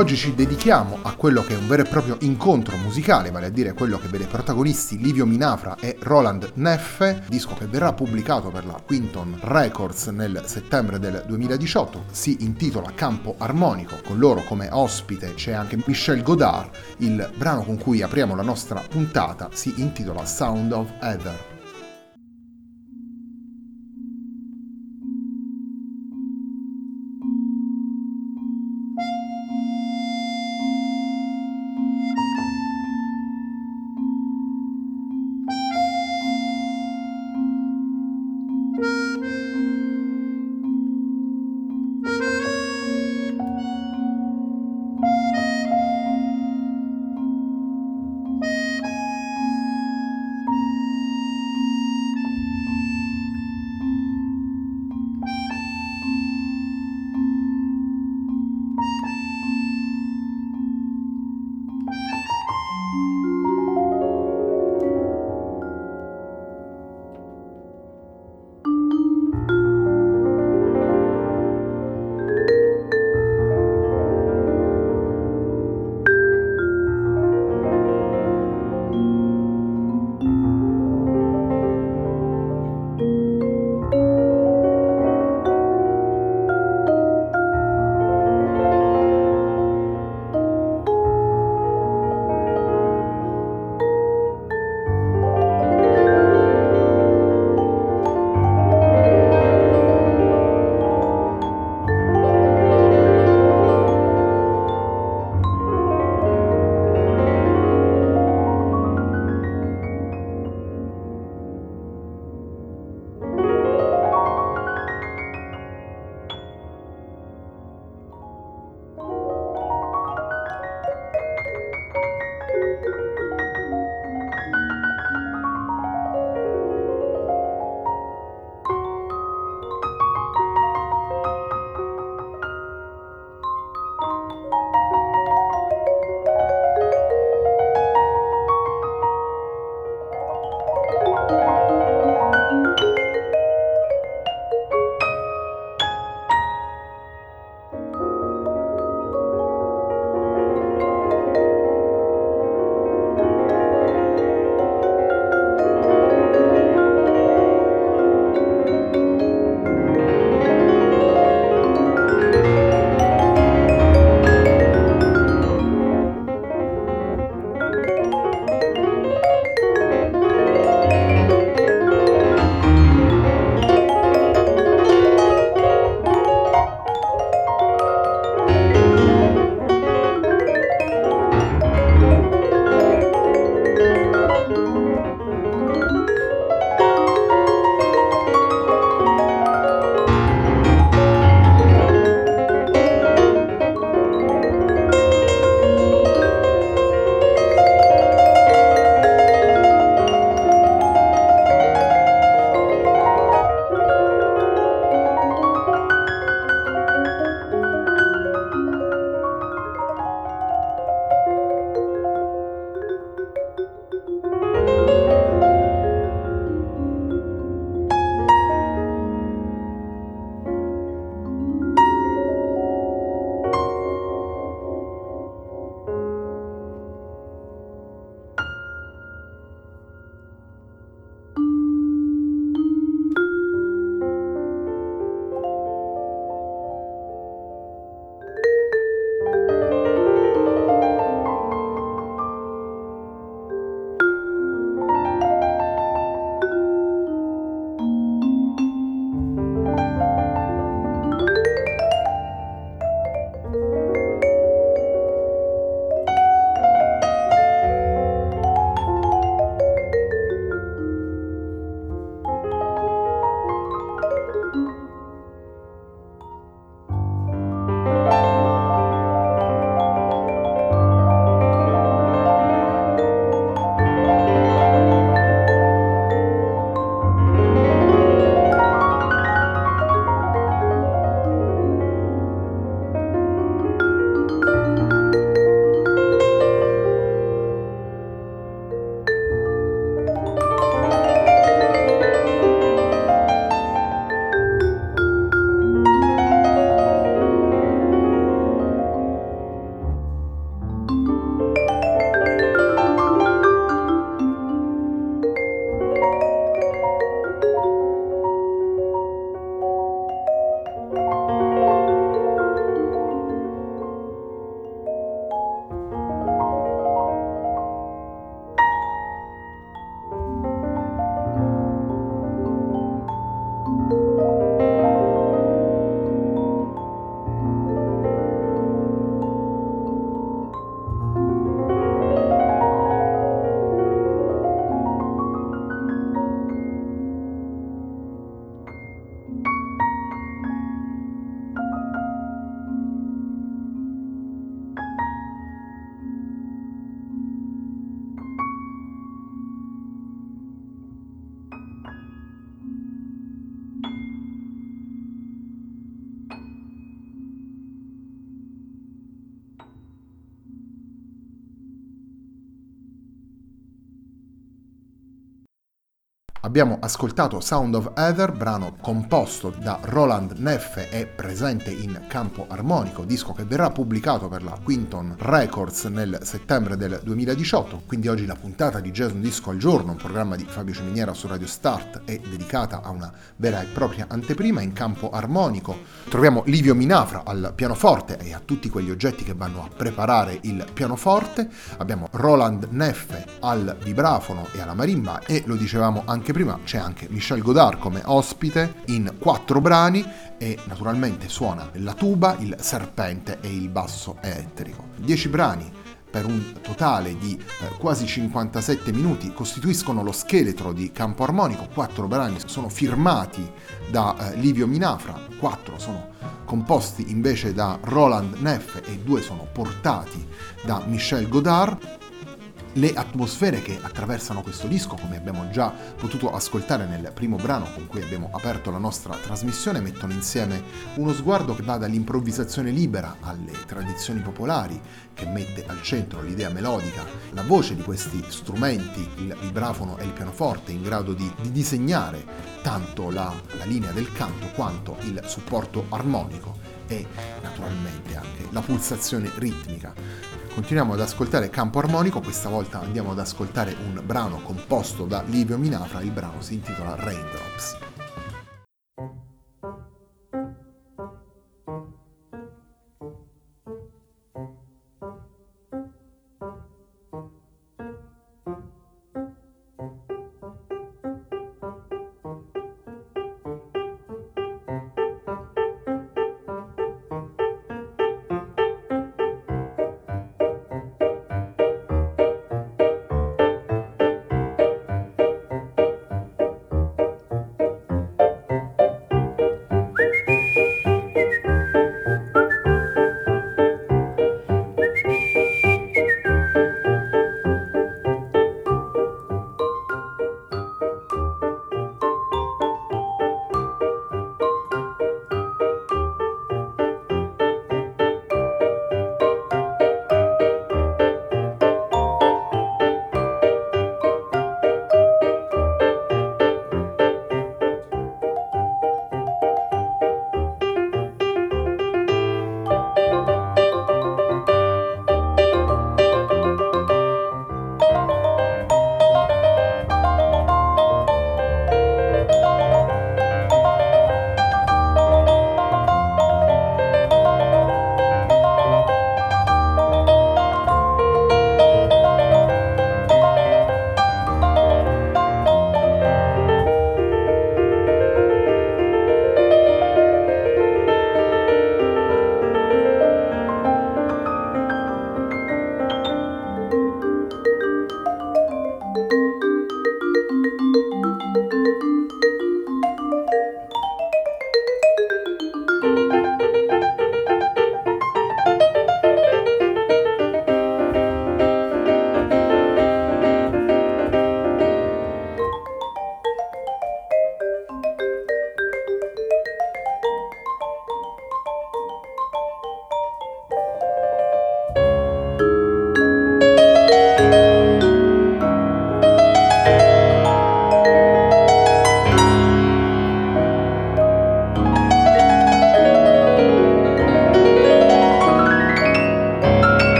Oggi ci dedichiamo a quello che è un vero e proprio incontro musicale, vale a dire quello che vede protagonisti Livio Minafra e Roland Neffe, disco che verrà pubblicato per la Quinton Records nel settembre del 2018, si intitola Campo Armonico, con loro come ospite c'è anche Michel Godard, il brano con cui apriamo la nostra puntata si intitola Sound of Heather. Abbiamo ascoltato Sound of Heather, brano composto da Roland Neffe e presente in campo armonico, disco che verrà pubblicato per la Quinton Records nel settembre del 2018. Quindi oggi la puntata di Jazz Un Disco al Giorno, un programma di Fabio Ciminiera su Radio Start, è dedicata a una vera e propria anteprima in campo armonico. Troviamo Livio Minafra al pianoforte e a tutti quegli oggetti che vanno a preparare il pianoforte. Abbiamo Roland Neffe al vibrafono e alla marimba e lo dicevamo anche anche prima, c'è anche Michel Godard come ospite in quattro brani e naturalmente suona la tuba, il serpente e il basso elettrico. Dieci brani per un totale di eh, quasi 57 minuti costituiscono lo scheletro di Campo Armonico, quattro brani sono firmati da eh, Livio Minafra, quattro sono composti invece da Roland Neff e due sono portati da Michel Godard le atmosfere che attraversano questo disco, come abbiamo già potuto ascoltare nel primo brano con cui abbiamo aperto la nostra trasmissione, mettono insieme uno sguardo che va dall'improvvisazione libera alle tradizioni popolari, che mette al centro l'idea melodica, la voce di questi strumenti, il vibrafono e il pianoforte, in grado di, di disegnare tanto la, la linea del canto quanto il supporto armonico e naturalmente anche la pulsazione ritmica Continuiamo ad ascoltare Campo Armonico, questa volta andiamo ad ascoltare un brano composto da Livio Minafra, il brano si intitola Raindrops.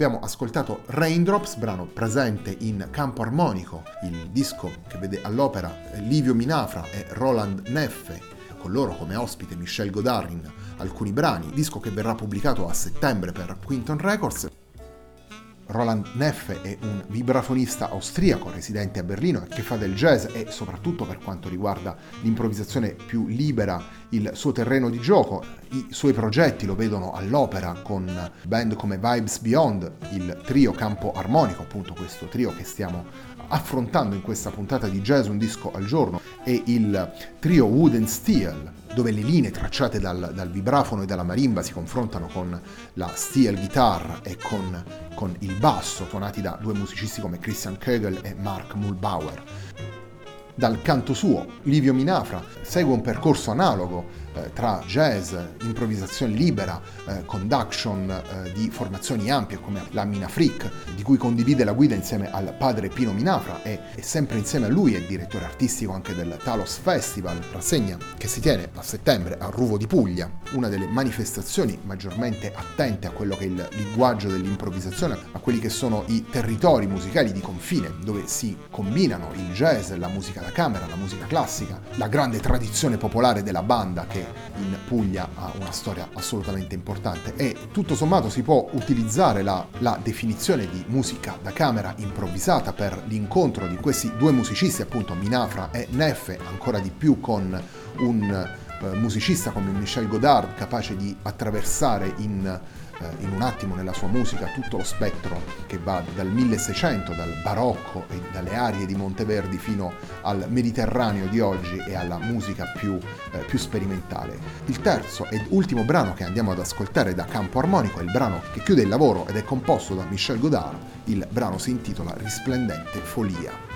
Abbiamo ascoltato Raindrops, brano presente in Campo Armonico, il disco che vede all'opera Livio Minafra e Roland Neffe, con loro come ospite Michel Godarin, alcuni brani, disco che verrà pubblicato a settembre per Quinton Records. Roland Neffe è un vibrafonista austriaco residente a Berlino che fa del jazz e soprattutto per quanto riguarda l'improvvisazione più libera il suo terreno di gioco. I suoi progetti lo vedono all'opera con band come Vibes Beyond, il trio campo armonico, appunto questo trio che stiamo affrontando in questa puntata di jazz un disco al giorno, e il trio Wood and Steel, dove le linee tracciate dal, dal, vibrafono e dalla marimba si confrontano con la steel guitar e con, con il basso, suonati da due musicisti come Christian Kegel e Mark Mulbauer. Dal canto suo, Livio Minafra segue un percorso analogo eh, tra jazz, improvvisazione libera, eh, conduction eh, di formazioni ampie come la Mina Freak, di cui condivide la guida insieme al padre Pino Minafra e, e sempre insieme a lui è direttore artistico anche del Talos Festival, rassegna che si tiene a settembre a Ruvo di Puglia, una delle manifestazioni maggiormente attente a quello che è il linguaggio dell'improvvisazione, a quelli che sono i territori musicali di confine, dove si combinano il jazz, la musica da camera, la musica classica, la grande tradizione popolare della banda che in Puglia ha una storia assolutamente importante. E tutto sommato si può utilizzare la, la definizione di musica da camera improvvisata per l'incontro di questi due musicisti, appunto Minafra e Neffe, ancora di più con un eh, musicista come Michel Godard capace di attraversare in in un attimo nella sua musica tutto lo spettro che va dal 1600, dal barocco e dalle arie di Monteverdi fino al Mediterraneo di oggi e alla musica più, eh, più sperimentale. Il terzo ed ultimo brano che andiamo ad ascoltare da campo armonico è il brano che chiude il lavoro ed è composto da Michel Godard. Il brano si intitola Risplendente Folia.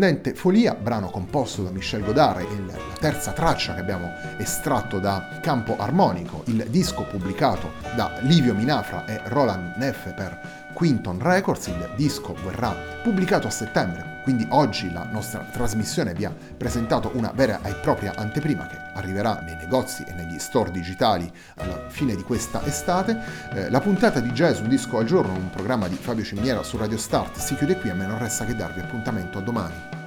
Risplendente Folia, brano composto da Michel Godard, è la terza traccia che abbiamo estratto da Campo Armonico, il disco pubblicato da Livio Minafra e Roland Neffe per Quinton Records, il disco verrà pubblicato a settembre, quindi oggi la nostra trasmissione vi ha presentato una vera e propria anteprima che arriverà nei negozi e negli store digitali alla fine di questa estate. Eh, la puntata di Jazz Un disco al giorno, un programma di Fabio Ciminiera su Radio Start, si chiude qui, a me non resta che darvi appuntamento a domani.